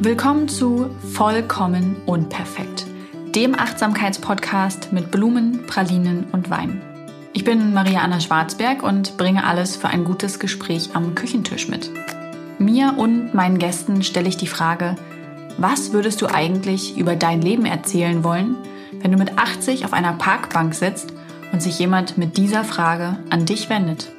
Willkommen zu Vollkommen Unperfekt, dem Achtsamkeitspodcast mit Blumen, Pralinen und Wein. Ich bin Maria Anna Schwarzberg und bringe alles für ein gutes Gespräch am Küchentisch mit. Mir und meinen Gästen stelle ich die Frage, was würdest du eigentlich über dein Leben erzählen wollen, wenn du mit 80 auf einer Parkbank sitzt und sich jemand mit dieser Frage an dich wendet?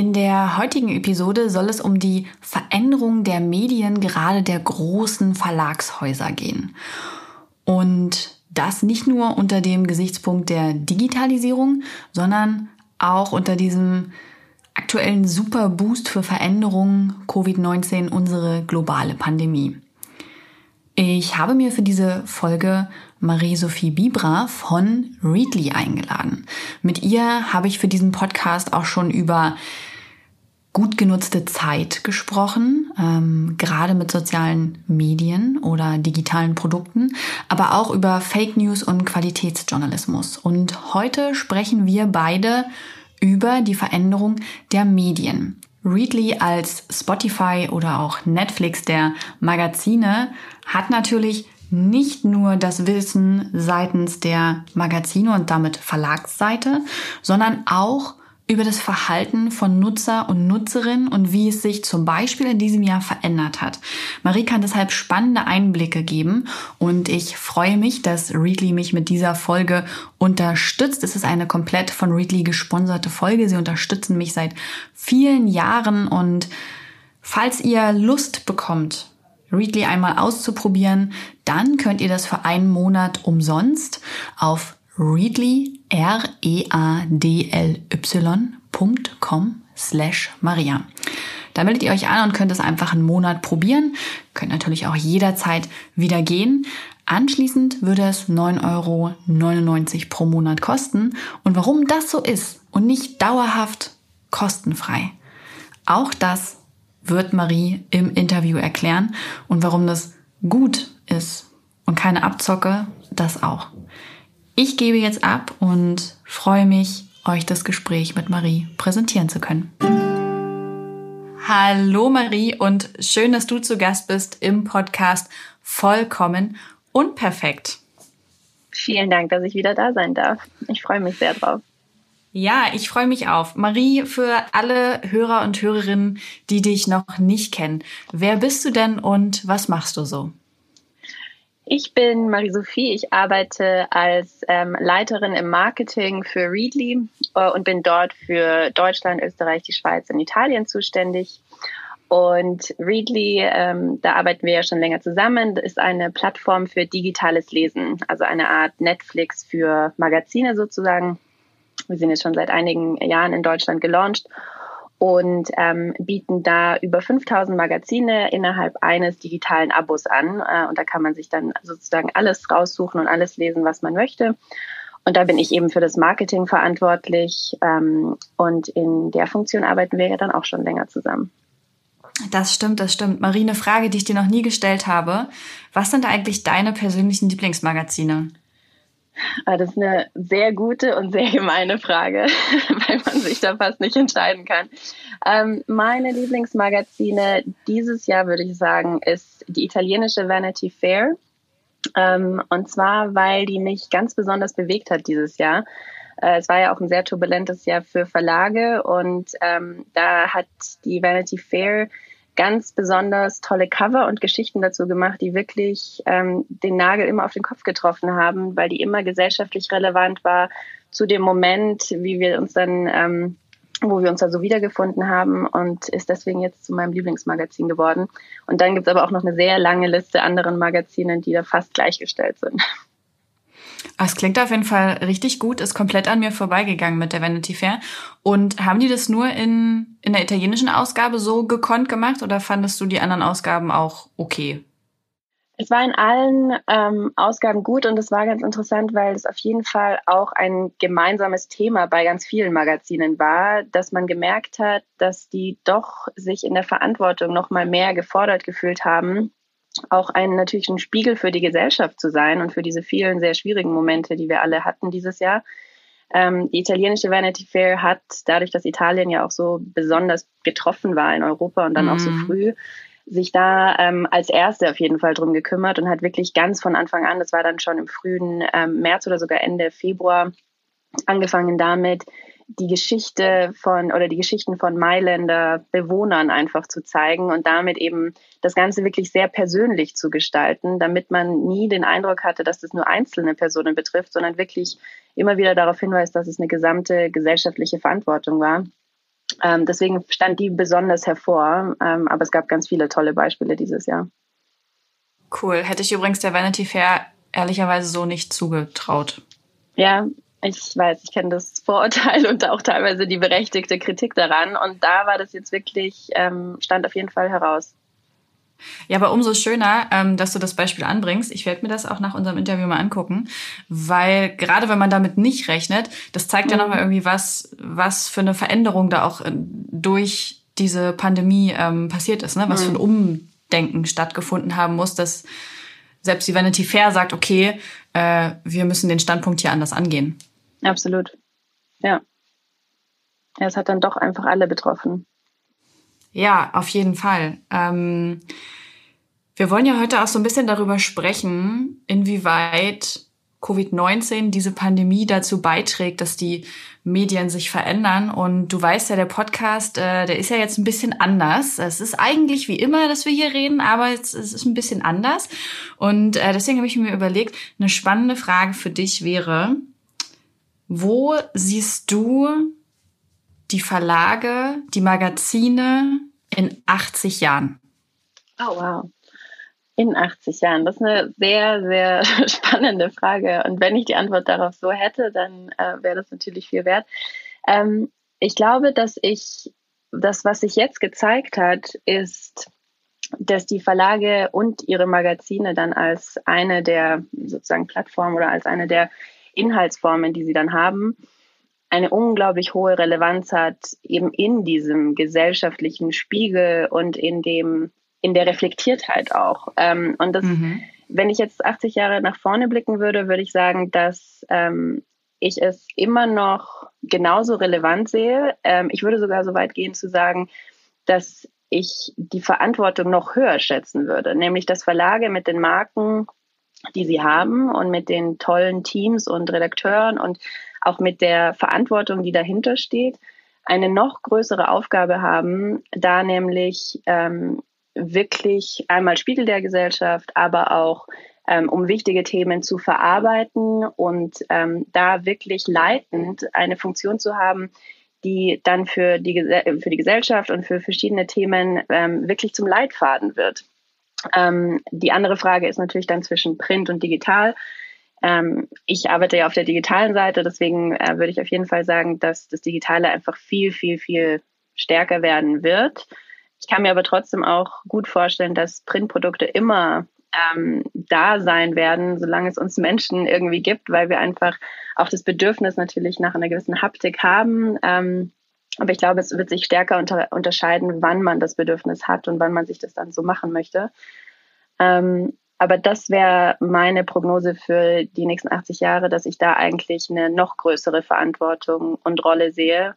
In der heutigen Episode soll es um die Veränderung der Medien gerade der großen Verlagshäuser gehen. Und das nicht nur unter dem Gesichtspunkt der Digitalisierung, sondern auch unter diesem aktuellen Superboost für Veränderungen Covid-19, unsere globale Pandemie. Ich habe mir für diese Folge Marie-Sophie Bibra von Readly eingeladen. Mit ihr habe ich für diesen Podcast auch schon über gut genutzte Zeit gesprochen, ähm, gerade mit sozialen Medien oder digitalen Produkten, aber auch über Fake News und Qualitätsjournalismus. Und heute sprechen wir beide über die Veränderung der Medien. Readly als Spotify oder auch Netflix der Magazine hat natürlich nicht nur das Wissen seitens der Magazine und damit Verlagsseite, sondern auch über das Verhalten von Nutzer und Nutzerinnen und wie es sich zum Beispiel in diesem Jahr verändert hat. Marie kann deshalb spannende Einblicke geben und ich freue mich, dass Readly mich mit dieser Folge unterstützt. Es ist eine komplett von Readly gesponserte Folge. Sie unterstützen mich seit vielen Jahren und falls ihr Lust bekommt, Readly einmal auszuprobieren, dann könnt ihr das für einen Monat umsonst auf readly, R-E-A-D-L-Y.com slash Maria. Da meldet ihr euch an und könnt es einfach einen Monat probieren. Könnt natürlich auch jederzeit wieder gehen. Anschließend würde es 9,99 Euro pro Monat kosten. Und warum das so ist und nicht dauerhaft kostenfrei, auch das wird Marie im Interview erklären und warum das gut ist und keine Abzocke, das auch. Ich gebe jetzt ab und freue mich, euch das Gespräch mit Marie präsentieren zu können. Hallo Marie und schön, dass du zu Gast bist im Podcast Vollkommen Unperfekt. Vielen Dank, dass ich wieder da sein darf. Ich freue mich sehr drauf. Ja, ich freue mich auf. Marie, für alle Hörer und Hörerinnen, die dich noch nicht kennen, wer bist du denn und was machst du so? Ich bin Marie-Sophie. Ich arbeite als ähm, Leiterin im Marketing für Readly äh, und bin dort für Deutschland, Österreich, die Schweiz und Italien zuständig. Und Readly, ähm, da arbeiten wir ja schon länger zusammen, ist eine Plattform für digitales Lesen, also eine Art Netflix für Magazine sozusagen. Wir sind jetzt schon seit einigen Jahren in Deutschland gelauncht und ähm, bieten da über 5000 Magazine innerhalb eines digitalen Abos an. Äh, und da kann man sich dann sozusagen alles raussuchen und alles lesen, was man möchte. Und da bin ich eben für das Marketing verantwortlich. Ähm, und in der Funktion arbeiten wir ja dann auch schon länger zusammen. Das stimmt, das stimmt. Marie, eine Frage, die ich dir noch nie gestellt habe. Was sind eigentlich deine persönlichen Lieblingsmagazine? Ah, das ist eine sehr gute und sehr gemeine Frage, weil man sich da fast nicht entscheiden kann. Ähm, meine Lieblingsmagazine dieses Jahr, würde ich sagen, ist die italienische Vanity Fair. Ähm, und zwar, weil die mich ganz besonders bewegt hat dieses Jahr. Äh, es war ja auch ein sehr turbulentes Jahr für Verlage und ähm, da hat die Vanity Fair ganz besonders tolle Cover und Geschichten dazu gemacht, die wirklich ähm, den Nagel immer auf den Kopf getroffen haben, weil die immer gesellschaftlich relevant war zu dem Moment, wie wir uns dann, ähm, wo wir uns da so wiedergefunden haben und ist deswegen jetzt zu meinem Lieblingsmagazin geworden. Und dann gibt es aber auch noch eine sehr lange Liste anderen Magazinen, die da fast gleichgestellt sind. Es klingt auf jeden Fall richtig gut, ist komplett an mir vorbeigegangen mit der Vanity Fair. Und haben die das nur in, in der italienischen Ausgabe so gekonnt gemacht oder fandest du die anderen Ausgaben auch okay? Es war in allen ähm, Ausgaben gut und es war ganz interessant, weil es auf jeden Fall auch ein gemeinsames Thema bei ganz vielen Magazinen war, dass man gemerkt hat, dass die doch sich in der Verantwortung noch mal mehr gefordert gefühlt haben, auch ein natürlich ein Spiegel für die Gesellschaft zu sein und für diese vielen sehr schwierigen Momente, die wir alle hatten dieses Jahr. Ähm, die italienische Vanity Fair hat dadurch, dass Italien ja auch so besonders getroffen war in Europa und dann mm. auch so mhm. früh, sich da ähm, als erste auf jeden Fall drum gekümmert und hat wirklich ganz von Anfang an, das war dann schon im frühen ähm, März oder sogar Ende Februar, angefangen damit, die Geschichte von oder die Geschichten von Mailänder Bewohnern einfach zu zeigen und damit eben das Ganze wirklich sehr persönlich zu gestalten, damit man nie den Eindruck hatte, dass das nur einzelne Personen betrifft, sondern wirklich immer wieder darauf hinweist, dass es eine gesamte gesellschaftliche Verantwortung war. Ähm, deswegen stand die besonders hervor, ähm, aber es gab ganz viele tolle Beispiele dieses Jahr. Cool. Hätte ich übrigens der Vanity Fair ehrlicherweise so nicht zugetraut. Ja, ich weiß, ich kenne das Vorurteil und auch teilweise die berechtigte Kritik daran. Und da war das jetzt wirklich, ähm, stand auf jeden Fall heraus. Ja, aber umso schöner, ähm, dass du das Beispiel anbringst. Ich werde mir das auch nach unserem Interview mal angucken, weil gerade wenn man damit nicht rechnet, das zeigt mhm. ja nochmal irgendwie was, was für eine Veränderung da auch äh, durch diese Pandemie ähm, passiert ist, ne? was mhm. für ein Umdenken stattgefunden haben muss, dass selbst die Vanity Fair sagt, okay, äh, wir müssen den Standpunkt hier anders angehen. Absolut. Ja. Ja, es hat dann doch einfach alle betroffen. Ja, auf jeden Fall. Ähm, wir wollen ja heute auch so ein bisschen darüber sprechen, inwieweit Covid-19, diese Pandemie dazu beiträgt, dass die Medien sich verändern. Und du weißt ja, der Podcast, äh, der ist ja jetzt ein bisschen anders. Es ist eigentlich wie immer, dass wir hier reden, aber es, es ist ein bisschen anders. Und äh, deswegen habe ich mir überlegt, eine spannende Frage für dich wäre, wo siehst du die Verlage, die Magazine in 80 Jahren? Oh, wow. In 80 Jahren. Das ist eine sehr, sehr spannende Frage. Und wenn ich die Antwort darauf so hätte, dann äh, wäre das natürlich viel wert. Ähm, ich glaube, dass ich das, was sich jetzt gezeigt hat, ist, dass die Verlage und ihre Magazine dann als eine der sozusagen Plattformen oder als eine der Inhaltsformen, die sie dann haben, eine unglaublich hohe Relevanz hat, eben in diesem gesellschaftlichen Spiegel und in dem, in der Reflektiertheit auch. Ähm, und das, mhm. wenn ich jetzt 80 Jahre nach vorne blicken würde, würde ich sagen, dass ähm, ich es immer noch genauso relevant sehe. Ähm, ich würde sogar so weit gehen zu sagen, dass ich die Verantwortung noch höher schätzen würde, nämlich dass Verlage mit den Marken die sie haben und mit den tollen Teams und Redakteuren und auch mit der Verantwortung, die dahinter steht, eine noch größere Aufgabe haben, da nämlich ähm, wirklich einmal Spiegel der Gesellschaft, aber auch ähm, um wichtige Themen zu verarbeiten und ähm, da wirklich leitend eine Funktion zu haben, die dann für die, für die Gesellschaft und für verschiedene Themen ähm, wirklich zum Leitfaden wird. Ähm, die andere Frage ist natürlich dann zwischen Print und Digital. Ähm, ich arbeite ja auf der digitalen Seite, deswegen äh, würde ich auf jeden Fall sagen, dass das Digitale einfach viel, viel, viel stärker werden wird. Ich kann mir aber trotzdem auch gut vorstellen, dass Printprodukte immer ähm, da sein werden, solange es uns Menschen irgendwie gibt, weil wir einfach auch das Bedürfnis natürlich nach einer gewissen Haptik haben. Ähm, aber ich glaube, es wird sich stärker unter, unterscheiden, wann man das Bedürfnis hat und wann man sich das dann so machen möchte. Ähm, aber das wäre meine Prognose für die nächsten 80 Jahre, dass ich da eigentlich eine noch größere Verantwortung und Rolle sehe.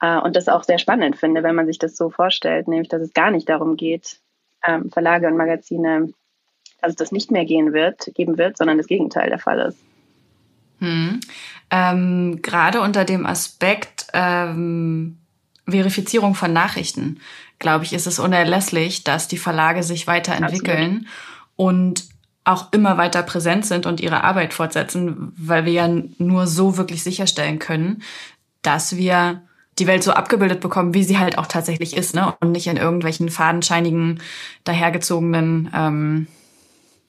Äh, und das auch sehr spannend finde, wenn man sich das so vorstellt, nämlich dass es gar nicht darum geht, ähm, Verlage und Magazine, dass es das nicht mehr gehen wird, geben wird, sondern das Gegenteil der Fall ist. Hm. Ähm, Gerade unter dem Aspekt ähm, Verifizierung von Nachrichten, glaube ich, ist es unerlässlich, dass die Verlage sich weiterentwickeln Absolut. und auch immer weiter präsent sind und ihre Arbeit fortsetzen, weil wir ja nur so wirklich sicherstellen können, dass wir die Welt so abgebildet bekommen, wie sie halt auch tatsächlich ist, ne? Und nicht in irgendwelchen fadenscheinigen, dahergezogenen ähm,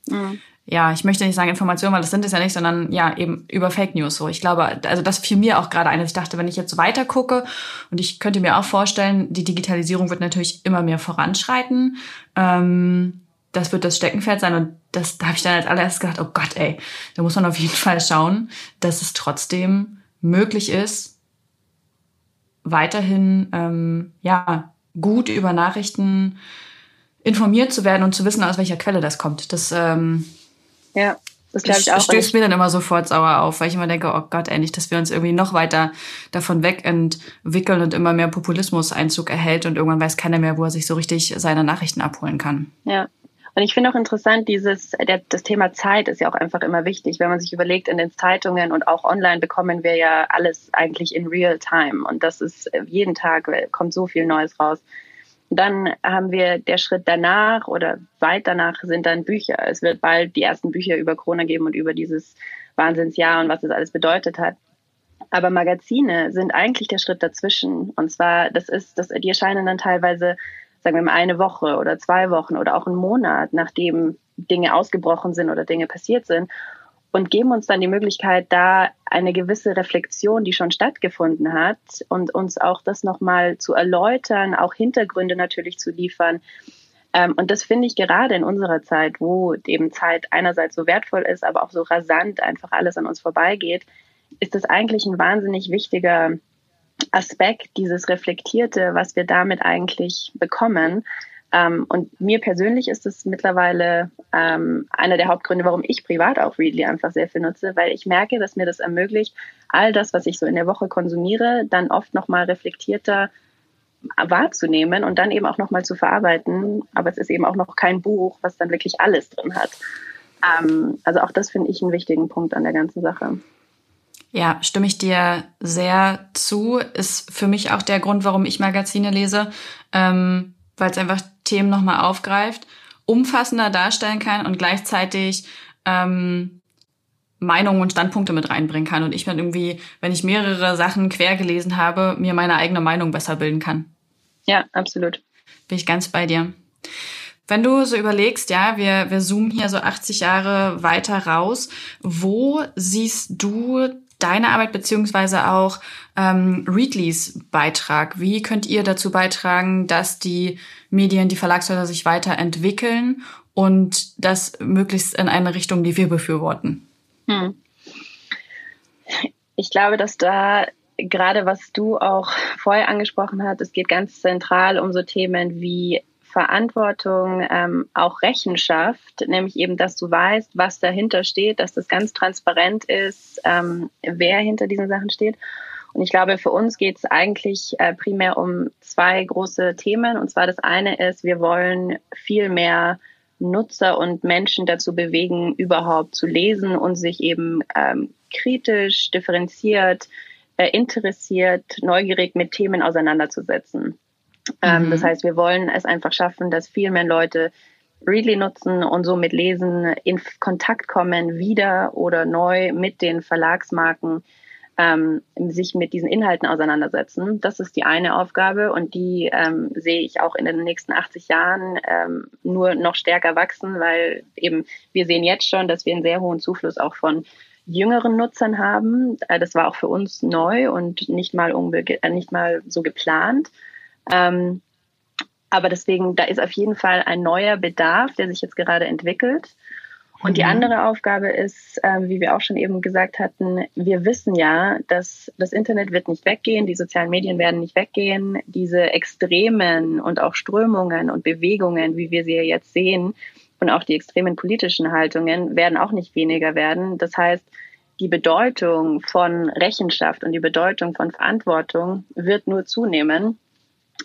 mhm ja, ich möchte nicht sagen Informationen, weil das sind es ja nicht, sondern ja, eben über Fake News so. Ich glaube, also das fiel mir auch gerade ein. Ich dachte, wenn ich jetzt weiter gucke und ich könnte mir auch vorstellen, die Digitalisierung wird natürlich immer mehr voranschreiten. Ähm, das wird das Steckenpferd sein und das, da habe ich dann als allererstes gedacht, oh Gott, ey, da muss man auf jeden Fall schauen, dass es trotzdem möglich ist, weiterhin ähm, ja gut über Nachrichten informiert zu werden und zu wissen, aus welcher Quelle das kommt. Das ähm, ja, Das glaube ich auch. stößt mir dann immer sofort sauer auf, weil ich immer denke, oh Gott, endlich, dass wir uns irgendwie noch weiter davon wegentwickeln und immer mehr Populismus Einzug erhält und irgendwann weiß keiner mehr, wo er sich so richtig seine Nachrichten abholen kann. Ja. Und ich finde auch interessant, dieses, der, das Thema Zeit ist ja auch einfach immer wichtig. Wenn man sich überlegt, in den Zeitungen und auch online bekommen wir ja alles eigentlich in real time. Und das ist jeden Tag kommt so viel Neues raus. Dann haben wir der Schritt danach oder weit danach sind dann Bücher. Es wird bald die ersten Bücher über Corona geben und über dieses Wahnsinnsjahr und was es alles bedeutet hat. Aber Magazine sind eigentlich der Schritt dazwischen. Und zwar, das ist, das, die erscheinen dann teilweise, sagen wir mal, eine Woche oder zwei Wochen oder auch einen Monat, nachdem Dinge ausgebrochen sind oder Dinge passiert sind und geben uns dann die Möglichkeit, da eine gewisse Reflexion, die schon stattgefunden hat, und uns auch das nochmal zu erläutern, auch Hintergründe natürlich zu liefern. Ähm, und das finde ich gerade in unserer Zeit, wo eben Zeit einerseits so wertvoll ist, aber auch so rasant einfach alles an uns vorbeigeht, ist das eigentlich ein wahnsinnig wichtiger Aspekt, dieses Reflektierte, was wir damit eigentlich bekommen, ähm, und mir persönlich ist es mittlerweile ähm, einer der Hauptgründe, warum ich privat auch Readly einfach sehr viel nutze, weil ich merke, dass mir das ermöglicht, all das, was ich so in der Woche konsumiere, dann oft nochmal reflektierter wahrzunehmen und dann eben auch nochmal zu verarbeiten. Aber es ist eben auch noch kein Buch, was dann wirklich alles drin hat. Ähm, also auch das finde ich einen wichtigen Punkt an der ganzen Sache. Ja, stimme ich dir sehr zu. Ist für mich auch der Grund, warum ich Magazine lese. Ähm, weil es einfach Themen nochmal aufgreift, umfassender darstellen kann und gleichzeitig ähm, Meinungen und Standpunkte mit reinbringen kann und ich dann irgendwie, wenn ich mehrere Sachen quer gelesen habe, mir meine eigene Meinung besser bilden kann. Ja, absolut. Bin ich ganz bei dir. Wenn du so überlegst, ja, wir, wir zoomen hier so 80 Jahre weiter raus, wo siehst du deine Arbeit beziehungsweise auch ähm, Readlys Beitrag? Wie könnt ihr dazu beitragen, dass die Medien, die Verlagshäuser sich weiterentwickeln und das möglichst in eine Richtung, die wir befürworten? Hm. Ich glaube, dass da gerade was du auch vorher angesprochen hast, es geht ganz zentral um so Themen wie Verantwortung, ähm, auch Rechenschaft, nämlich eben, dass du weißt, was dahinter steht, dass das ganz transparent ist, ähm, wer hinter diesen Sachen steht. Und ich glaube, für uns geht es eigentlich äh, primär um zwei große Themen. Und zwar das eine ist, wir wollen viel mehr Nutzer und Menschen dazu bewegen, überhaupt zu lesen und sich eben ähm, kritisch, differenziert, äh, interessiert, neugierig mit Themen auseinanderzusetzen. Ähm, mhm. Das heißt, wir wollen es einfach schaffen, dass viel mehr Leute Readly nutzen und so mit Lesen in Kontakt kommen, wieder oder neu mit den Verlagsmarken, ähm, sich mit diesen Inhalten auseinandersetzen. Das ist die eine Aufgabe und die ähm, sehe ich auch in den nächsten 80 Jahren ähm, nur noch stärker wachsen, weil eben wir sehen jetzt schon, dass wir einen sehr hohen Zufluss auch von jüngeren Nutzern haben. Äh, das war auch für uns neu und nicht mal, äh, nicht mal so geplant. Ähm, aber deswegen, da ist auf jeden Fall ein neuer Bedarf, der sich jetzt gerade entwickelt. Und mhm. die andere Aufgabe ist, äh, wie wir auch schon eben gesagt hatten, wir wissen ja, dass das Internet wird nicht weggehen, die sozialen Medien werden nicht weggehen. Diese Extremen und auch Strömungen und Bewegungen, wie wir sie jetzt sehen, und auch die extremen politischen Haltungen werden auch nicht weniger werden. Das heißt, die Bedeutung von Rechenschaft und die Bedeutung von Verantwortung wird nur zunehmen.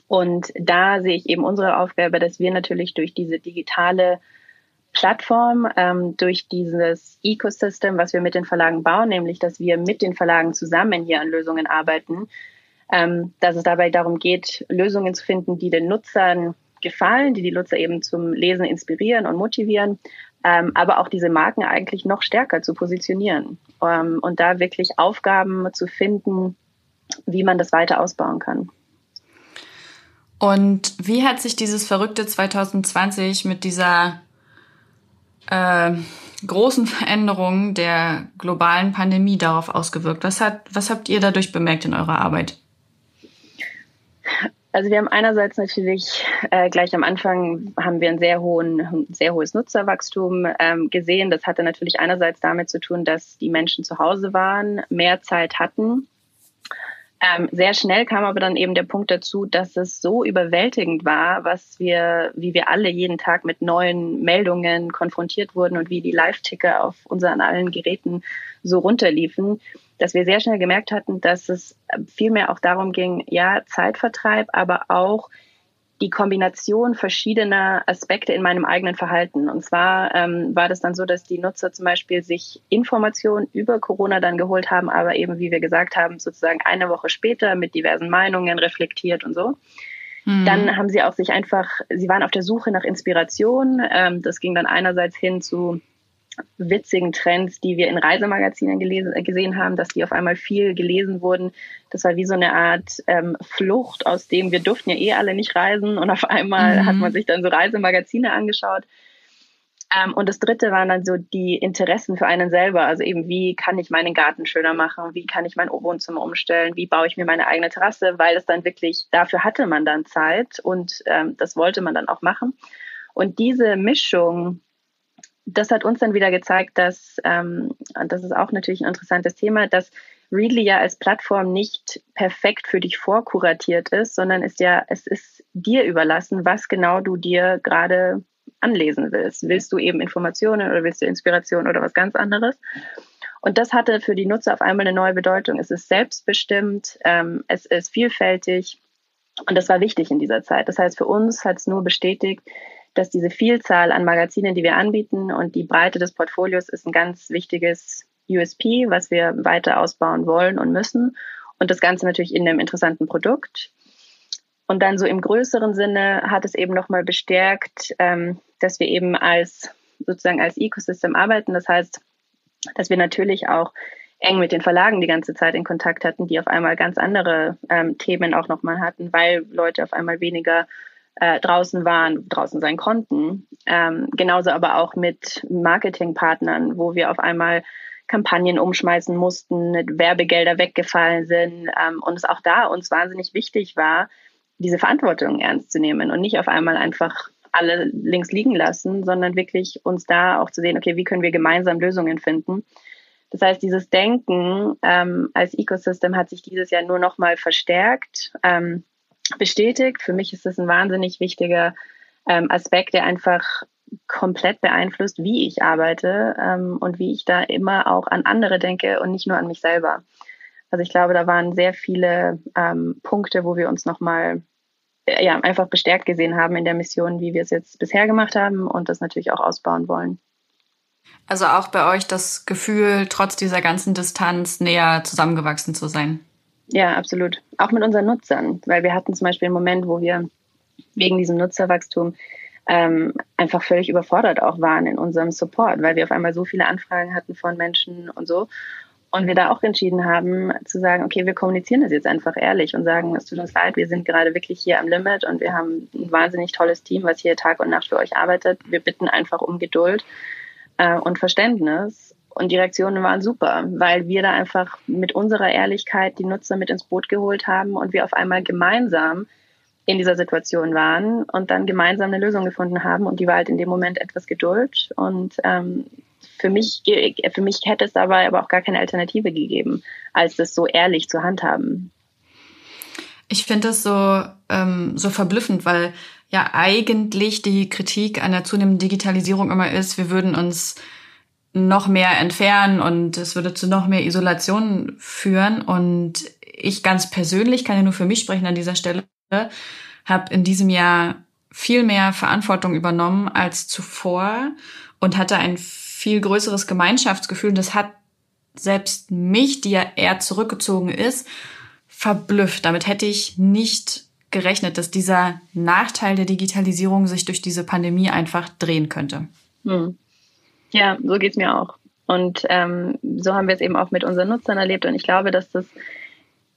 Und da sehe ich eben unsere Aufgabe, dass wir natürlich durch diese digitale Plattform, ähm, durch dieses Ecosystem, was wir mit den Verlagen bauen, nämlich dass wir mit den Verlagen zusammen hier an Lösungen arbeiten, ähm, dass es dabei darum geht, Lösungen zu finden, die den Nutzern gefallen, die die Nutzer eben zum Lesen inspirieren und motivieren, ähm, aber auch diese Marken eigentlich noch stärker zu positionieren ähm, und da wirklich Aufgaben zu finden, wie man das weiter ausbauen kann. Und wie hat sich dieses verrückte 2020 mit dieser äh, großen Veränderung der globalen Pandemie darauf ausgewirkt? Was, hat, was habt ihr dadurch bemerkt in eurer Arbeit? Also wir haben einerseits natürlich äh, gleich am Anfang haben wir ein sehr hohen, sehr hohes Nutzerwachstum ähm, gesehen. Das hatte natürlich einerseits damit zu tun, dass die Menschen zu Hause waren, mehr Zeit hatten Ähm, sehr schnell kam aber dann eben der Punkt dazu, dass es so überwältigend war, was wir, wie wir alle jeden Tag mit neuen Meldungen konfrontiert wurden und wie die Live-Ticker auf unseren allen Geräten so runterliefen, dass wir sehr schnell gemerkt hatten, dass es vielmehr auch darum ging, ja, Zeitvertreib, aber auch die Kombination verschiedener Aspekte in meinem eigenen Verhalten. Und zwar ähm, war das dann so, dass die Nutzer zum Beispiel sich Informationen über Corona dann geholt haben, aber eben, wie wir gesagt haben, sozusagen eine Woche später mit diversen Meinungen reflektiert und so. Mhm. Dann haben sie auch sich einfach, sie waren auf der Suche nach Inspiration. Ähm, das ging dann einerseits hin zu witzigen Trends, die wir in Reisemagazinen gelesen, äh, gesehen haben, dass die auf einmal viel gelesen wurden. Das war wie so eine Art ähm, Flucht, aus dem wir durften ja eh alle nicht reisen und auf einmal mhm. hat man sich dann so Reisemagazine angeschaut. Ähm, und das dritte waren dann so die Interessen für einen selber. Also eben, wie kann ich meinen Garten schöner machen? Wie kann ich mein Wohnzimmer umstellen? Wie baue ich mir meine eigene Terrasse? Weil es dann wirklich, dafür hatte man dann Zeit und ähm, das wollte man dann auch machen. Und diese Mischung das hat uns dann wieder gezeigt, dass, ähm, und das ist auch natürlich ein interessantes Thema, dass Readly ja als Plattform nicht perfekt für dich vorkuratiert ist, sondern ist ja, es ist dir überlassen, was genau du dir gerade anlesen willst. Willst du eben Informationen oder willst du Inspiration oder was ganz anderes? Und das hatte für die Nutzer auf einmal eine neue Bedeutung. Es ist selbstbestimmt, ähm, es ist vielfältig und das war wichtig in dieser Zeit. Das heißt, für uns hat es nur bestätigt, dass diese Vielzahl an Magazinen, die wir anbieten und die Breite des Portfolios ist ein ganz wichtiges USP, was wir weiter ausbauen wollen und müssen. Und das Ganze natürlich in einem interessanten Produkt. Und dann so im größeren Sinne hat es eben nochmal bestärkt, ähm, dass wir eben als sozusagen als Ecosystem arbeiten. Das heißt, dass wir natürlich auch eng mit den Verlagen die ganze Zeit in Kontakt hatten, die auf einmal ganz andere ähm, Themen auch nochmal hatten, weil Leute auf einmal weniger äh, draußen waren, draußen sein konnten. Ähm, genauso aber auch mit Marketingpartnern, wo wir auf einmal Kampagnen umschmeißen mussten, Werbegelder weggefallen sind ähm, und es auch da uns wahnsinnig wichtig war, diese Verantwortung ernst zu nehmen und nicht auf einmal einfach alle links liegen lassen, sondern wirklich uns da auch zu sehen, okay, wie können wir gemeinsam Lösungen finden. Das heißt, dieses Denken ähm, als Ecosystem hat sich dieses Jahr nur noch mal verstärkt. Ähm, bestätigt. Für mich ist das ein wahnsinnig wichtiger ähm, Aspekt, der einfach komplett beeinflusst, wie ich arbeite ähm, und wie ich da immer auch an andere denke und nicht nur an mich selber. Also ich glaube, da waren sehr viele ähm, Punkte, wo wir uns nochmal äh, ja, einfach bestärkt gesehen haben in der Mission, wie wir es jetzt bisher gemacht haben und das natürlich auch ausbauen wollen. Also auch bei euch das Gefühl, trotz dieser ganzen Distanz näher zusammengewachsen zu sein. Ja, absolut. Auch mit unseren Nutzern, weil wir hatten zum Beispiel einen Moment, wo wir wegen diesem Nutzerwachstum ähm, einfach völlig überfordert auch waren in unserem Support, weil wir auf einmal so viele Anfragen hatten von Menschen und so. Und wir da auch entschieden haben zu sagen, okay, wir kommunizieren das jetzt einfach ehrlich und sagen, es tut uns leid, wir sind gerade wirklich hier am Limit und wir haben ein wahnsinnig tolles Team, was hier Tag und Nacht für euch arbeitet. Wir bitten einfach um Geduld äh, und Verständnis. Und die Reaktionen waren super, weil wir da einfach mit unserer Ehrlichkeit die Nutzer mit ins Boot geholt haben und wir auf einmal gemeinsam in dieser Situation waren und dann gemeinsam eine Lösung gefunden haben. Und die war halt in dem Moment etwas Geduld. Und ähm, für mich, für mich hätte es dabei aber auch gar keine Alternative gegeben, als das so ehrlich zu handhaben. Ich finde das so, ähm, so verblüffend, weil ja eigentlich die Kritik an der zunehmenden Digitalisierung immer ist, wir würden uns noch mehr entfernen und es würde zu noch mehr Isolation führen. Und ich ganz persönlich kann ja nur für mich sprechen an dieser Stelle, habe in diesem Jahr viel mehr Verantwortung übernommen als zuvor und hatte ein viel größeres Gemeinschaftsgefühl. Das hat selbst mich, die ja eher zurückgezogen ist, verblüfft. Damit hätte ich nicht gerechnet, dass dieser Nachteil der Digitalisierung sich durch diese Pandemie einfach drehen könnte. Hm. Ja, so geht's mir auch. Und ähm, so haben wir es eben auch mit unseren Nutzern erlebt. Und ich glaube, dass das,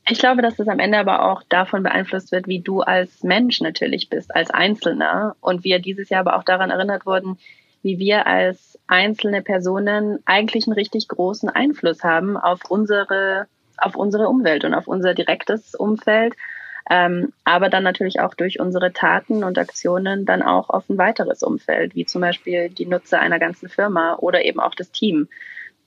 ich glaube, dass das am Ende aber auch davon beeinflusst wird, wie du als Mensch natürlich bist, als Einzelner. Und wir dieses Jahr aber auch daran erinnert wurden, wie wir als einzelne Personen eigentlich einen richtig großen Einfluss haben auf unsere, auf unsere Umwelt und auf unser direktes Umfeld ähm, aber dann natürlich auch durch unsere Taten und Aktionen dann auch auf ein weiteres Umfeld, wie zum Beispiel die Nutzer einer ganzen Firma oder eben auch das Team.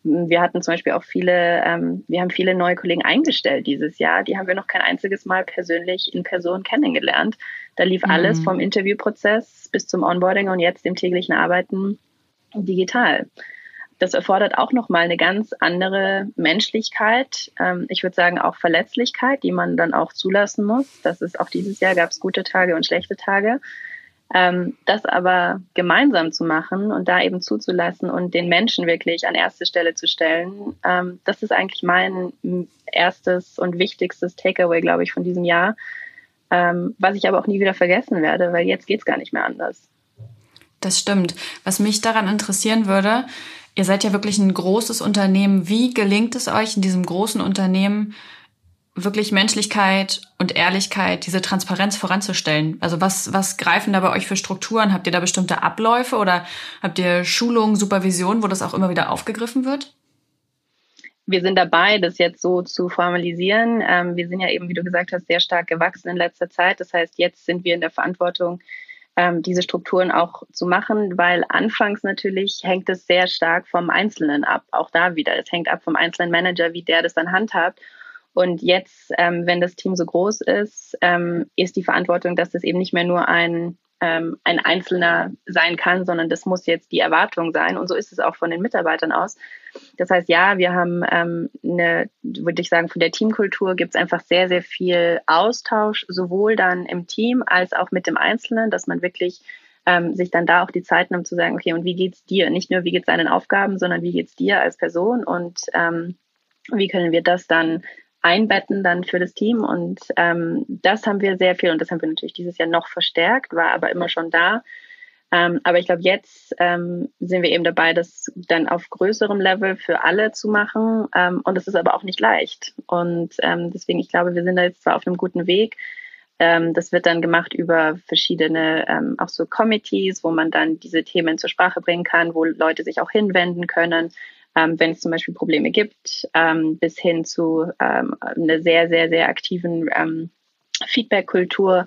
wir hatten zum Beispiel auch viele, ähm, wir haben viele neue Kollegen eingestellt dieses Jahr. Die haben wir noch kein einziges Mal persönlich in Person kennengelernt. Da lief mhm. alles vom Interviewprozess bis zum Onboarding und jetzt dem täglichen Arbeiten digital. Das erfordert auch nochmal eine ganz andere Menschlichkeit. Ähm, ich würde sagen auch Verletzlichkeit, die man dann auch zulassen muss. Das ist auch dieses Jahr gab es gute Tage und schlechte Tage. Ähm, das aber gemeinsam zu machen und da eben zuzulassen und den Menschen wirklich an erste Stelle zu stellen, ähm, das ist eigentlich mein erstes und wichtigstes Takeaway, glaube ich, von diesem Jahr, was ich aber auch nie wieder vergessen werde, weil jetzt geht's gar nicht mehr anders. Das stimmt. Was mich daran interessieren würde, ihr seid ja wirklich ein großes Unternehmen. Wie gelingt es euch in diesem großen Unternehmen, wirklich Menschlichkeit und Ehrlichkeit, diese Transparenz voranzustellen? Also was, was greifen da bei euch für Strukturen? Habt ihr da bestimmte Abläufe oder habt ihr Schulungen, Supervision, wo das auch immer wieder aufgegriffen wird? Wir sind dabei, das jetzt so zu formalisieren. Ähm, wir sind ja eben, wie du gesagt hast, sehr stark gewachsen in letzter Zeit. Das heißt, jetzt sind wir in der Verantwortung, ähm, diese Strukturen auch zu machen, weil anfangs natürlich hängt es sehr stark vom Einzelnen ab. Auch da wieder. Es hängt ab vom einzelnen Manager, wie der das dann handhabt. Und jetzt, ähm, wenn das Team so groß ist, ähm, ist die Verantwortung, dass das eben nicht mehr nur ein, ähm, ein Einzelner sein kann, sondern das muss jetzt die Erwartung sein. Und so ist es auch von den Mitarbeitern aus. Das heißt, ja, wir haben ähm, eine, würde ich sagen, von der Teamkultur gibt es einfach sehr, sehr viel Austausch, sowohl dann im Team als auch mit dem Einzelnen, dass man wirklich ähm, sich dann da auch die Zeit nimmt zu sagen, okay, und wie geht's dir? Nicht nur, wie geht's deinen Aufgaben, sondern wie geht's dir als Person und ähm, wie können wir das dann einbetten dann für das Team. Und ähm, das haben wir sehr viel und das haben wir natürlich dieses Jahr noch verstärkt, war aber immer schon da. Ähm, aber ich glaube, jetzt ähm, sind wir eben dabei, das dann auf größerem Level für alle zu machen. Ähm, und es ist aber auch nicht leicht. Und ähm, deswegen, ich glaube, wir sind da jetzt zwar auf einem guten Weg. Ähm, das wird dann gemacht über verschiedene, ähm, auch so Committees, wo man dann diese Themen zur Sprache bringen kann, wo Leute sich auch hinwenden können ähm, wenn es zum Beispiel Probleme gibt, ähm, bis hin zu ähm, einer sehr, sehr, sehr aktiven ähm, Feedback-Kultur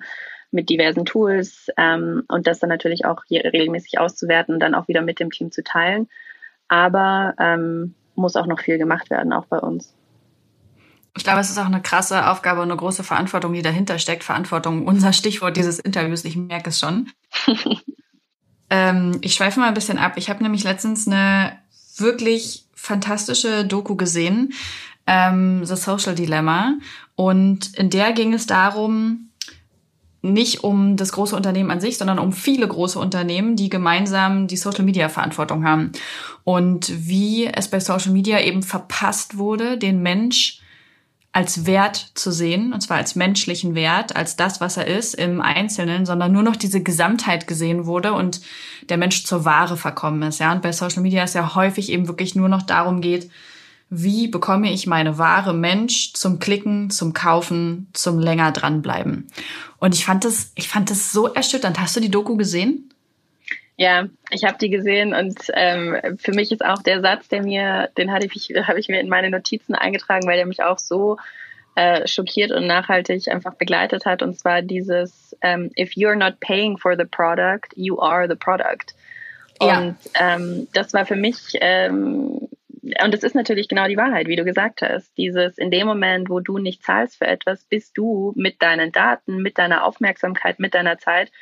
mit diversen Tools ähm, und das dann natürlich auch regelmäßig auszuwerten und dann auch wieder mit dem Team zu teilen. Aber ähm, muss auch noch viel gemacht werden, auch bei uns. Ich glaube, es ist auch eine krasse Aufgabe und eine große Verantwortung, die dahinter steckt. Verantwortung, unser Stichwort dieses Interviews, ich merke es schon. ähm, ich schweife mal ein bisschen ab. Ich habe nämlich letztens eine wirklich fantastische Doku gesehen, ähm, The Social Dilemma. Und in der ging es darum, nicht um das große Unternehmen an sich, sondern um viele große Unternehmen, die gemeinsam die Social Media Verantwortung haben. Und wie es bei Social Media eben verpasst wurde, den Mensch als Wert zu sehen, und zwar als menschlichen Wert, als das, was er ist im Einzelnen, sondern nur noch diese Gesamtheit gesehen wurde und der Mensch zur Ware verkommen ist. Ja, und bei Social Media ist ja häufig eben wirklich nur noch darum geht, wie bekomme ich meine wahre Mensch zum Klicken, zum Kaufen, zum länger dranbleiben. Und ich fand das, ich fand das so erschütternd. Hast du die Doku gesehen? Ja, ich habe die gesehen und ähm, für mich ist auch der Satz, der mir, den hatte ich, habe ich mir in meine Notizen eingetragen, weil der mich auch so äh, schockiert und nachhaltig einfach begleitet hat. Und zwar dieses ähm, If you're not paying for the product, you are the product. Ja. Und ähm, das war für mich ähm, und es ist natürlich genau die Wahrheit, wie du gesagt hast. Dieses in dem Moment, wo du nicht zahlst für etwas, bist du mit deinen Daten, mit deiner Aufmerksamkeit, mit deiner Zeit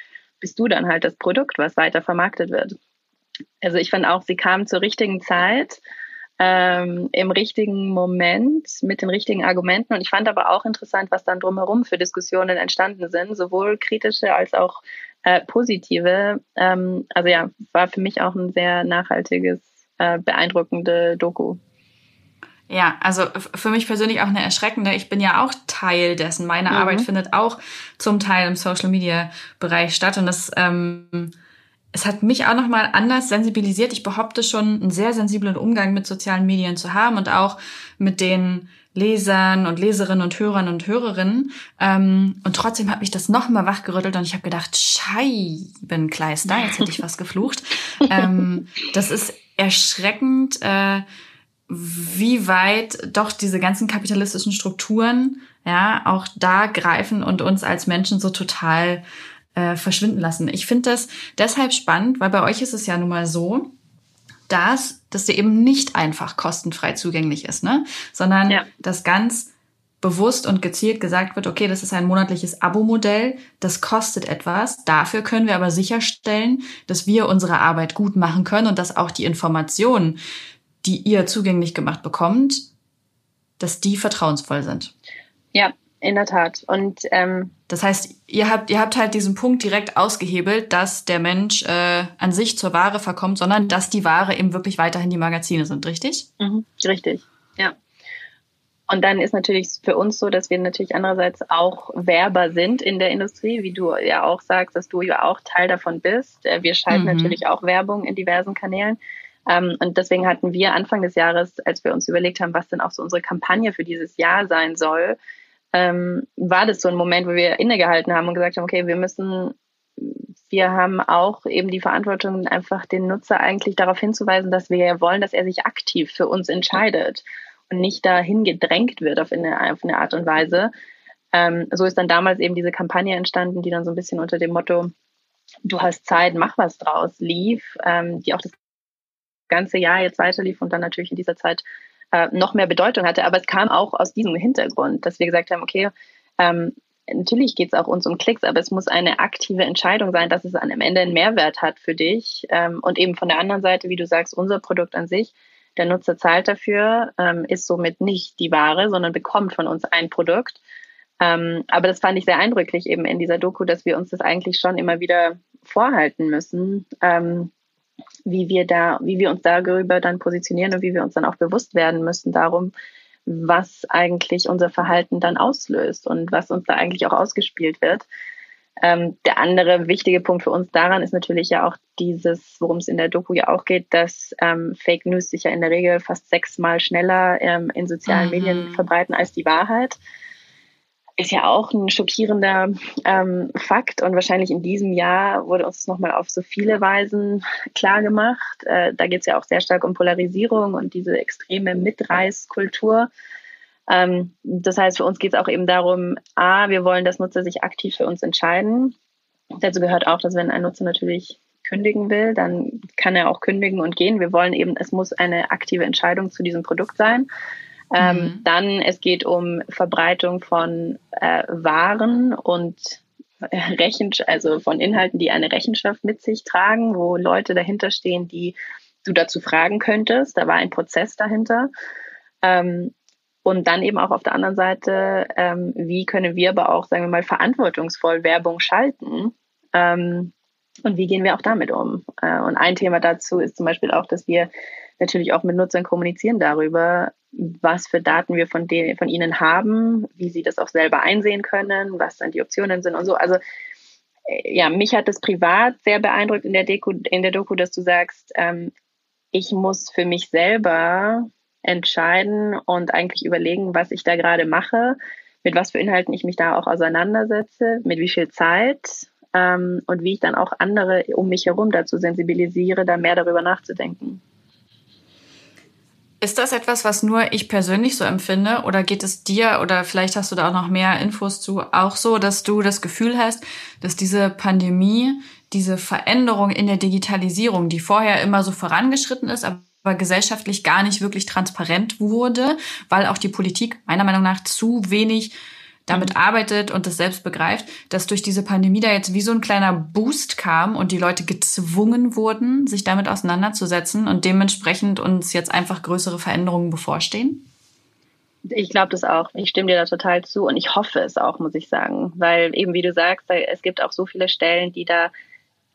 bist du dann halt das Produkt, was weiter vermarktet wird. Also ich fand auch, sie kam zur richtigen Zeit, ähm, im richtigen Moment, mit den richtigen Argumenten. Und ich fand aber auch interessant, was dann drumherum für Diskussionen entstanden sind, sowohl kritische als auch äh, positive. Ähm, also ja, war für mich auch ein sehr nachhaltiges, äh, beeindruckende Doku. Ja, also für mich persönlich auch eine erschreckende. Ich bin ja auch Teil dessen. Meine mhm. Arbeit findet auch zum Teil im Social Media Bereich statt und das ähm, es hat mich auch noch mal anders sensibilisiert. Ich behaupte schon, einen sehr sensiblen Umgang mit sozialen Medien zu haben und auch mit den Lesern und Leserinnen und Hörern und Hörerinnen. Ähm, und trotzdem hat mich das noch mal wachgerüttelt und ich habe gedacht, Scheibenkleister, jetzt hätte ich was geflucht. ähm, das ist erschreckend. Äh, wie weit doch diese ganzen kapitalistischen Strukturen ja auch da greifen und uns als Menschen so total äh, verschwinden lassen. Ich finde das deshalb spannend, weil bei euch ist es ja nun mal so, dass das eben nicht einfach kostenfrei zugänglich ist, ne? sondern ja. dass ganz bewusst und gezielt gesagt wird, okay, das ist ein monatliches Abo-Modell, das kostet etwas, dafür können wir aber sicherstellen, dass wir unsere Arbeit gut machen können und dass auch die Informationen, die ihr zugänglich gemacht bekommt, dass die vertrauensvoll sind. Ja, in der Tat. Und ähm, das heißt, ihr habt, ihr habt halt diesen Punkt direkt ausgehebelt, dass der Mensch äh, an sich zur Ware verkommt, sondern dass die Ware eben wirklich weiterhin die Magazine sind, richtig? Mhm, richtig, ja. Und dann ist natürlich für uns so, dass wir natürlich andererseits auch Werber sind in der Industrie, wie du ja auch sagst, dass du ja auch Teil davon bist. Äh, wir schalten mhm. natürlich auch Werbung in diversen Kanälen. Ähm, und deswegen hatten wir Anfang des Jahres, als wir uns überlegt haben, was denn auch so unsere Kampagne für dieses Jahr sein soll, ähm, war das so ein Moment, wo wir innegehalten haben und gesagt haben, okay, wir müssen, wir haben auch eben die Verantwortung, einfach den Nutzer eigentlich darauf hinzuweisen, dass wir ja wollen, dass er sich aktiv für uns entscheidet und nicht dahin gedrängt wird auf eine, auf eine Art und Weise. Ähm, so ist dann damals eben diese Kampagne entstanden, die dann so ein bisschen unter dem Motto, du hast Zeit, mach was draus, lief, die auch das ganze Jahr jetzt weiterlief und dann natürlich in dieser Zeit äh, noch mehr Bedeutung hatte. Aber es kam auch aus diesem Hintergrund, dass wir gesagt haben, okay, ähm, natürlich geht es auch uns um Klicks, aber es muss eine aktive Entscheidung sein, dass es am Ende einen Mehrwert hat für dich. Ähm, und eben von der anderen Seite, wie du sagst, unser Produkt an sich, der Nutzer zahlt dafür, ähm, ist somit nicht die Ware, sondern bekommt von uns ein Produkt. Ähm, aber das fand ich sehr eindrücklich eben in dieser Doku, dass wir uns das eigentlich schon immer wieder vorhalten müssen, ähm, wie wir da, wie wir uns darüber dann positionieren und wie wir uns dann auch bewusst werden müssen darum, was eigentlich unser Verhalten dann auslöst und was uns da eigentlich auch ausgespielt wird. Ähm, der andere wichtige Punkt für uns daran ist natürlich ja auch dieses, worum es in der Doku ja auch geht, dass ähm, Fake News sich ja in der Regel fast sechsmal schneller ähm, in sozialen mhm. Medien verbreiten als die Wahrheit ist ja auch ein schockierender ähm, Fakt und wahrscheinlich in diesem Jahr wurde uns nochmal auf so viele Weisen klar gemacht. Äh, da geht es ja auch sehr stark um Polarisierung und diese extreme Mitreißkultur. Ähm, das heißt, für uns geht es auch eben darum, a, wir wollen, dass Nutzer sich aktiv für uns entscheiden. Dazu gehört auch, dass wenn ein Nutzer natürlich kündigen will, dann kann er auch kündigen und gehen. Wir wollen eben, es muss eine aktive Entscheidung zu diesem Produkt sein. Ähm, mhm. Dann es geht um Verbreitung von äh, Waren und äh, Rechen, also von Inhalten, die eine Rechenschaft mit sich tragen, wo Leute dahinter stehen, die du dazu fragen könntest. Da war ein Prozess dahinter. Ähm, und dann eben auch auf der anderen Seite, ähm, wie können wir aber auch, sagen wir mal, verantwortungsvoll Werbung schalten? Ähm, und wie gehen wir auch damit um? Äh, und ein Thema dazu ist zum Beispiel auch, dass wir natürlich auch mit Nutzern kommunizieren darüber, was für Daten wir von, denen, von ihnen haben, wie sie das auch selber einsehen können, was dann die Optionen sind und so. Also äh, ja, mich hat das privat sehr beeindruckt in der, Deko, in der Doku, dass du sagst, ähm, ich muss für mich selber entscheiden und eigentlich überlegen, was ich da gerade mache, mit was für Inhalten ich mich da auch auseinandersetze, mit wie viel Zeit ähm, und wie ich dann auch andere um mich herum dazu sensibilisiere, da mehr darüber nachzudenken. Ist das etwas, was nur ich persönlich so empfinde? Oder geht es dir oder vielleicht hast du da auch noch mehr Infos zu auch so, dass du das Gefühl hast, dass diese Pandemie, diese Veränderung in der Digitalisierung, die vorher immer so vorangeschritten ist, aber gesellschaftlich gar nicht wirklich transparent wurde, weil auch die Politik meiner Meinung nach zu wenig damit arbeitet und das selbst begreift, dass durch diese Pandemie da jetzt wie so ein kleiner Boost kam und die Leute gezwungen wurden, sich damit auseinanderzusetzen und dementsprechend uns jetzt einfach größere Veränderungen bevorstehen? Ich glaube das auch. Ich stimme dir da total zu und ich hoffe es auch, muss ich sagen, weil eben wie du sagst, es gibt auch so viele Stellen, die da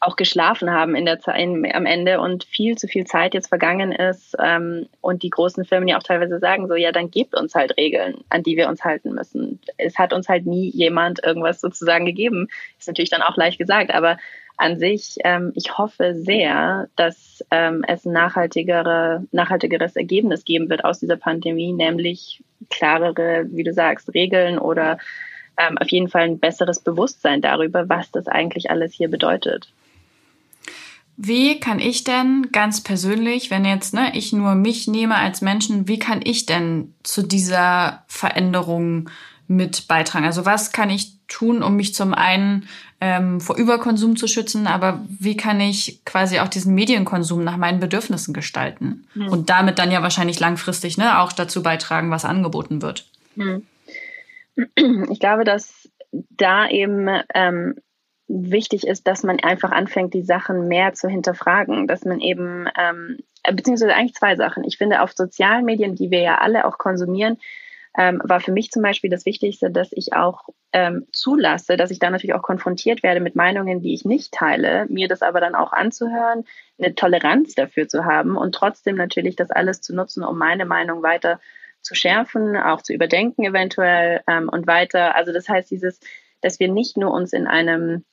auch geschlafen haben in der Zeit am Ende und viel zu viel Zeit jetzt vergangen ist ähm, und die großen Firmen ja auch teilweise sagen so ja dann gebt uns halt Regeln an die wir uns halten müssen es hat uns halt nie jemand irgendwas sozusagen gegeben ist natürlich dann auch leicht gesagt aber an sich ähm, ich hoffe sehr dass ähm, es ein nachhaltigere nachhaltigeres Ergebnis geben wird aus dieser Pandemie nämlich klarere wie du sagst Regeln oder ähm, auf jeden Fall ein besseres Bewusstsein darüber, was das eigentlich alles hier bedeutet. Wie kann ich denn ganz persönlich, wenn jetzt ne, ich nur mich nehme als Menschen, wie kann ich denn zu dieser Veränderung mit beitragen? Also was kann ich tun, um mich zum einen ähm, vor Überkonsum zu schützen, aber wie kann ich quasi auch diesen Medienkonsum nach meinen Bedürfnissen gestalten hm. und damit dann ja wahrscheinlich langfristig ne, auch dazu beitragen, was angeboten wird? Hm. Ich glaube, dass da eben ähm, wichtig ist, dass man einfach anfängt, die Sachen mehr zu hinterfragen, dass man eben, ähm, beziehungsweise eigentlich zwei Sachen. Ich finde, auf sozialen Medien, die wir ja alle auch konsumieren, ähm, war für mich zum Beispiel das Wichtigste, dass ich auch ähm, zulasse, dass ich da natürlich auch konfrontiert werde mit Meinungen, die ich nicht teile, mir das aber dann auch anzuhören, eine Toleranz dafür zu haben und trotzdem natürlich das alles zu nutzen, um meine Meinung weiter zu schärfen, auch zu überdenken eventuell ähm, und weiter. Also das heißt, dieses, dass wir nicht nur uns in einem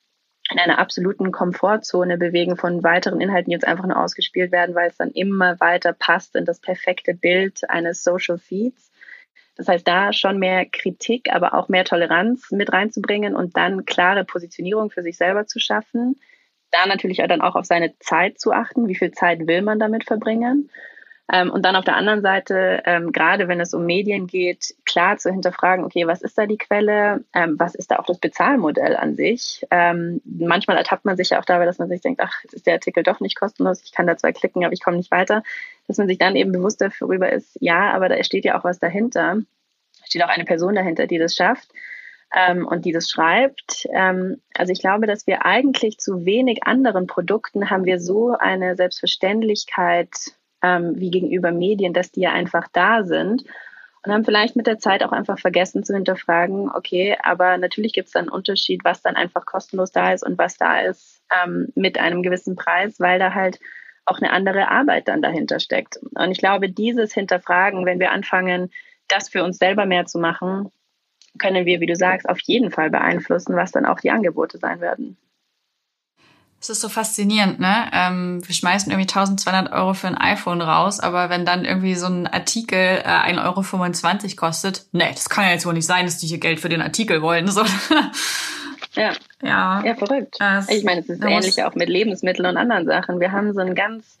in einer absoluten Komfortzone bewegen von weiteren Inhalten, die jetzt einfach nur ausgespielt werden, weil es dann immer weiter passt in das perfekte Bild eines Social Feeds. Das heißt, da schon mehr Kritik, aber auch mehr Toleranz mit reinzubringen und dann klare Positionierung für sich selber zu schaffen. Da natürlich dann auch auf seine Zeit zu achten. Wie viel Zeit will man damit verbringen? Ähm, und dann auf der anderen Seite, ähm, gerade wenn es um Medien geht, klar zu hinterfragen, okay, was ist da die Quelle? Ähm, was ist da auch das Bezahlmodell an sich? Manchmal ertappt man sich ja auch dabei, dass man sich denkt, ach, jetzt ist der Artikel doch nicht kostenlos, ich kann da zwar klicken, aber ich komme nicht weiter. Dass man sich dann eben bewusst darüber ist, ja, aber da steht ja auch was dahinter. Da steht auch eine Person dahinter, die das schafft. Ähm, und die das schreibt. Ähm, also ich glaube, dass wir eigentlich zu wenig anderen Produkten haben wir so eine Selbstverständlichkeit ähm, wie gegenüber Medien, dass die ja einfach da sind und haben vielleicht mit der Zeit auch einfach vergessen zu hinterfragen, okay, aber natürlich gibt es dann einen Unterschied, was dann einfach kostenlos da ist und was da ist ähm, mit einem gewissen Preis, weil da halt auch eine andere Arbeit dann dahinter steckt. Und ich glaube, dieses Hinterfragen, wenn wir anfangen, das für uns selber mehr zu machen, können wir, wie du sagst, auf jeden Fall beeinflussen, was dann auch die Angebote sein werden. Es ist so faszinierend, ne? Ähm, wir schmeißen irgendwie 1200 Euro für ein iPhone raus, aber wenn dann irgendwie so ein Artikel äh, 1,25 Euro kostet, ne, das kann ja jetzt wohl nicht sein, dass die hier Geld für den Artikel wollen. So. Ja. ja. Ja, verrückt. Das, ich meine, es ist ähnlich auch mit Lebensmitteln und anderen Sachen. Wir haben so ein ganz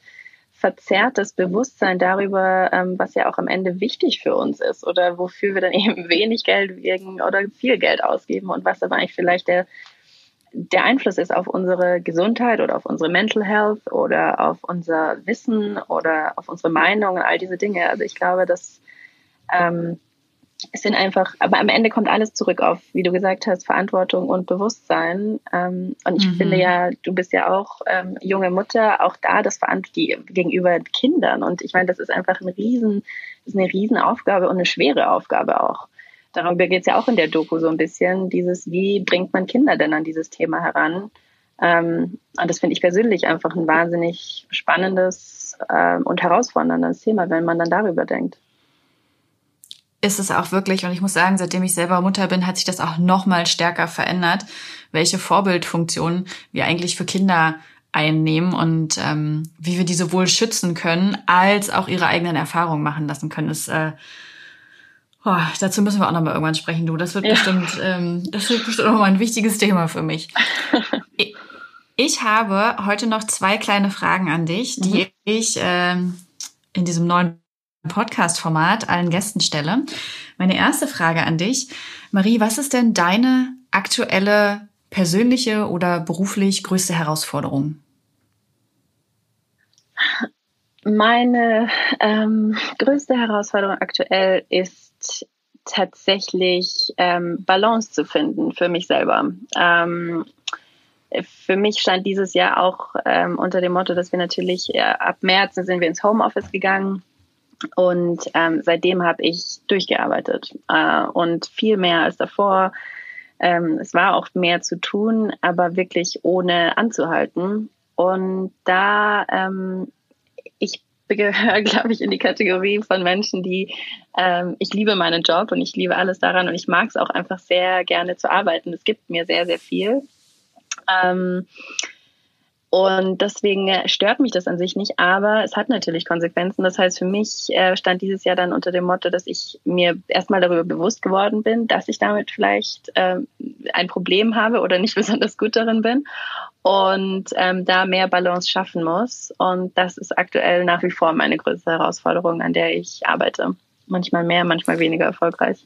verzerrtes Bewusstsein darüber, ähm, was ja auch am Ende wichtig für uns ist oder wofür wir dann eben wenig Geld oder viel Geld ausgeben und was aber eigentlich vielleicht der der Einfluss ist auf unsere Gesundheit oder auf unsere Mental Health oder auf unser Wissen oder auf unsere Meinung und all diese Dinge. Also ich glaube, dass ähm, es sind einfach, aber am Ende kommt alles zurück auf, wie du gesagt hast, Verantwortung und Bewusstsein. Ähm, und ich mhm. finde ja, du bist ja auch ähm, junge Mutter, auch da das Verantwortung gegenüber Kindern. Und ich meine, das ist einfach ein riesen, ist eine Riesenaufgabe und eine schwere Aufgabe auch. Darüber geht es ja auch in der Doku so ein bisschen, dieses, wie bringt man Kinder denn an dieses Thema heran? Ähm, und das finde ich persönlich einfach ein wahnsinnig spannendes äh, und herausforderndes Thema, wenn man dann darüber denkt. Ist es auch wirklich, und ich muss sagen, seitdem ich selber Mutter bin, hat sich das auch noch mal stärker verändert, welche Vorbildfunktionen wir eigentlich für Kinder einnehmen und ähm, wie wir die sowohl schützen können, als auch ihre eigenen Erfahrungen machen lassen können. Das äh, Oh, dazu müssen wir auch noch mal irgendwann sprechen, du. Das wird ja. bestimmt, ähm, das wird bestimmt noch mal ein wichtiges Thema für mich. ich habe heute noch zwei kleine Fragen an dich, die mhm. ich ähm, in diesem neuen Podcast-Format allen Gästen stelle. Meine erste Frage an dich, Marie, was ist denn deine aktuelle persönliche oder beruflich größte Herausforderung? Meine ähm, größte Herausforderung aktuell ist tatsächlich ähm, Balance zu finden für mich selber. Ähm, für mich stand dieses Jahr auch ähm, unter dem Motto, dass wir natürlich äh, ab März sind wir ins Homeoffice gegangen und ähm, seitdem habe ich durchgearbeitet äh, und viel mehr als davor. Ähm, es war auch mehr zu tun, aber wirklich ohne anzuhalten. Und da ähm, ich gehöre, glaube ich, in die Kategorie von Menschen, die ähm, ich liebe meinen Job und ich liebe alles daran und ich mag es auch einfach sehr gerne zu arbeiten. Es gibt mir sehr, sehr viel. Ähm, und deswegen stört mich das an sich nicht, aber es hat natürlich Konsequenzen. Das heißt, für mich äh, stand dieses Jahr dann unter dem Motto, dass ich mir erstmal darüber bewusst geworden bin, dass ich damit vielleicht äh, ein Problem habe oder nicht besonders gut darin bin und ähm, da mehr Balance schaffen muss. Und das ist aktuell nach wie vor meine größte Herausforderung, an der ich arbeite. Manchmal mehr, manchmal weniger erfolgreich.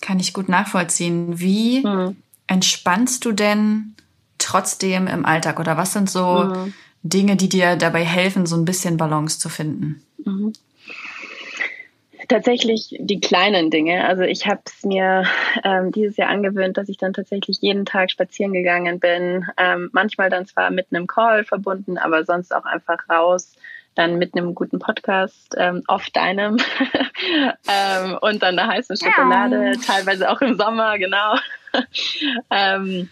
Kann ich gut nachvollziehen. Wie mhm. entspannst du denn trotzdem im Alltag oder was sind so mhm. Dinge, die dir dabei helfen, so ein bisschen Balance zu finden? Mhm. Tatsächlich die kleinen Dinge. Also ich habe es mir ähm, dieses Jahr angewöhnt, dass ich dann tatsächlich jeden Tag spazieren gegangen bin. Ähm, manchmal dann zwar mit einem Call verbunden, aber sonst auch einfach raus, dann mit einem guten Podcast, ähm, oft deinem ähm, und dann eine heiße Schokolade, ja. teilweise auch im Sommer, genau. ähm,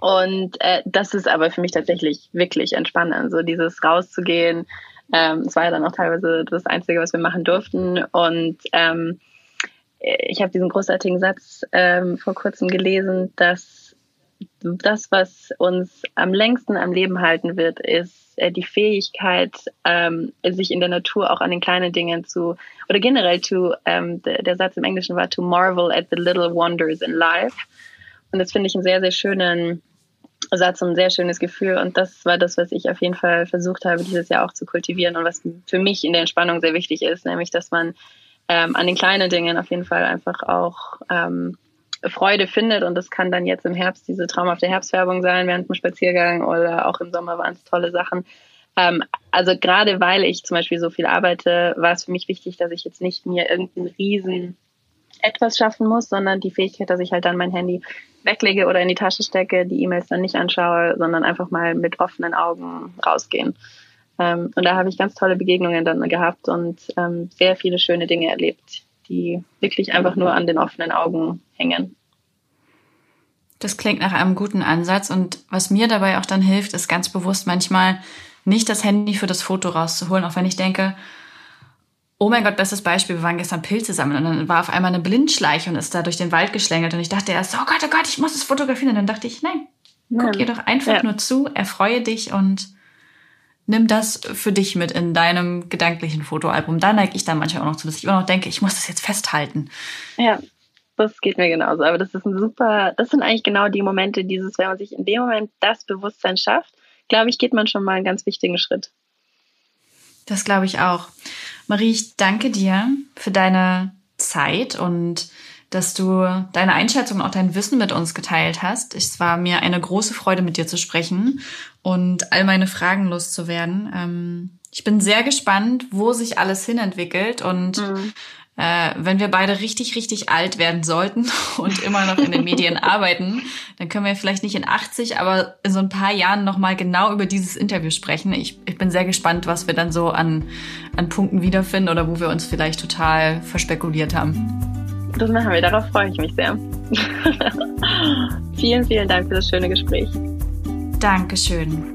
und äh, das ist aber für mich tatsächlich wirklich entspannend, so dieses rauszugehen, ähm, war ja dann auch teilweise das Einzige, was wir machen durften. Und ähm, ich habe diesen großartigen Satz ähm, vor kurzem gelesen, dass das, was uns am längsten am Leben halten wird, ist äh, die Fähigkeit, ähm, sich in der Natur auch an den kleinen Dingen zu, oder generell to, ähm, der Satz im Englischen war, to marvel at the little wonders in life. Und das finde ich einen sehr, sehr schönen Satz und ein sehr schönes Gefühl. Und das war das, was ich auf jeden Fall versucht habe, dieses Jahr auch zu kultivieren und was für mich in der Entspannung sehr wichtig ist, nämlich, dass man ähm, an den kleinen Dingen auf jeden Fall einfach auch ähm, Freude findet. Und das kann dann jetzt im Herbst diese traumhafte Herbstwerbung sein, während dem Spaziergang oder auch im Sommer waren es tolle Sachen. Ähm, also gerade weil ich zum Beispiel so viel arbeite, war es für mich wichtig, dass ich jetzt nicht mir irgendeinen riesen etwas schaffen muss, sondern die Fähigkeit, dass ich halt dann mein Handy weglege oder in die Tasche stecke, die E-Mails dann nicht anschaue, sondern einfach mal mit offenen Augen rausgehen. Ähm, und da habe ich ganz tolle Begegnungen dann gehabt und ähm, sehr viele schöne Dinge erlebt, die wirklich einfach nur an den offenen Augen hängen. Das klingt nach einem guten Ansatz und was mir dabei auch dann hilft, ist ganz bewusst manchmal nicht das Handy für das Foto rauszuholen, auch wenn ich denke, Oh mein Gott, bestes Beispiel. Wir waren gestern Pilze sammeln und dann war auf einmal eine Blindschleiche und ist da durch den Wald geschlängelt und ich dachte erst, oh Gott, oh Gott, ich muss es fotografieren. Und dann dachte ich, nein, guck ihr doch einfach ja. nur zu, erfreue dich und nimm das für dich mit in deinem gedanklichen Fotoalbum. Da neige ich dann manchmal auch noch zu, dass ich immer noch denke, ich muss das jetzt festhalten. Ja, das geht mir genauso. Aber das ist ein super, das sind eigentlich genau die Momente, dieses, wenn man sich in dem Moment das Bewusstsein schafft, glaube ich, geht man schon mal einen ganz wichtigen Schritt. Das glaube ich auch. Marie, ich danke dir für deine Zeit und dass du deine Einschätzung und auch dein Wissen mit uns geteilt hast. Es war mir eine große Freude, mit dir zu sprechen und all meine Fragen loszuwerden. Ähm, ich bin sehr gespannt, wo sich alles hinentwickelt und mhm äh, wenn wir beide richtig, richtig alt werden sollten und immer noch in den Medien arbeiten, dann können wir vielleicht nicht in 80, aber in so ein paar Jahren nochmal genau über dieses Interview sprechen. Ich, ich bin sehr gespannt, was wir dann so an, an Punkten wiederfinden oder wo wir uns vielleicht total verspekuliert haben. Das machen wir, darauf freue ich mich sehr. vielen, vielen Dank für das schöne Gespräch. Dankeschön.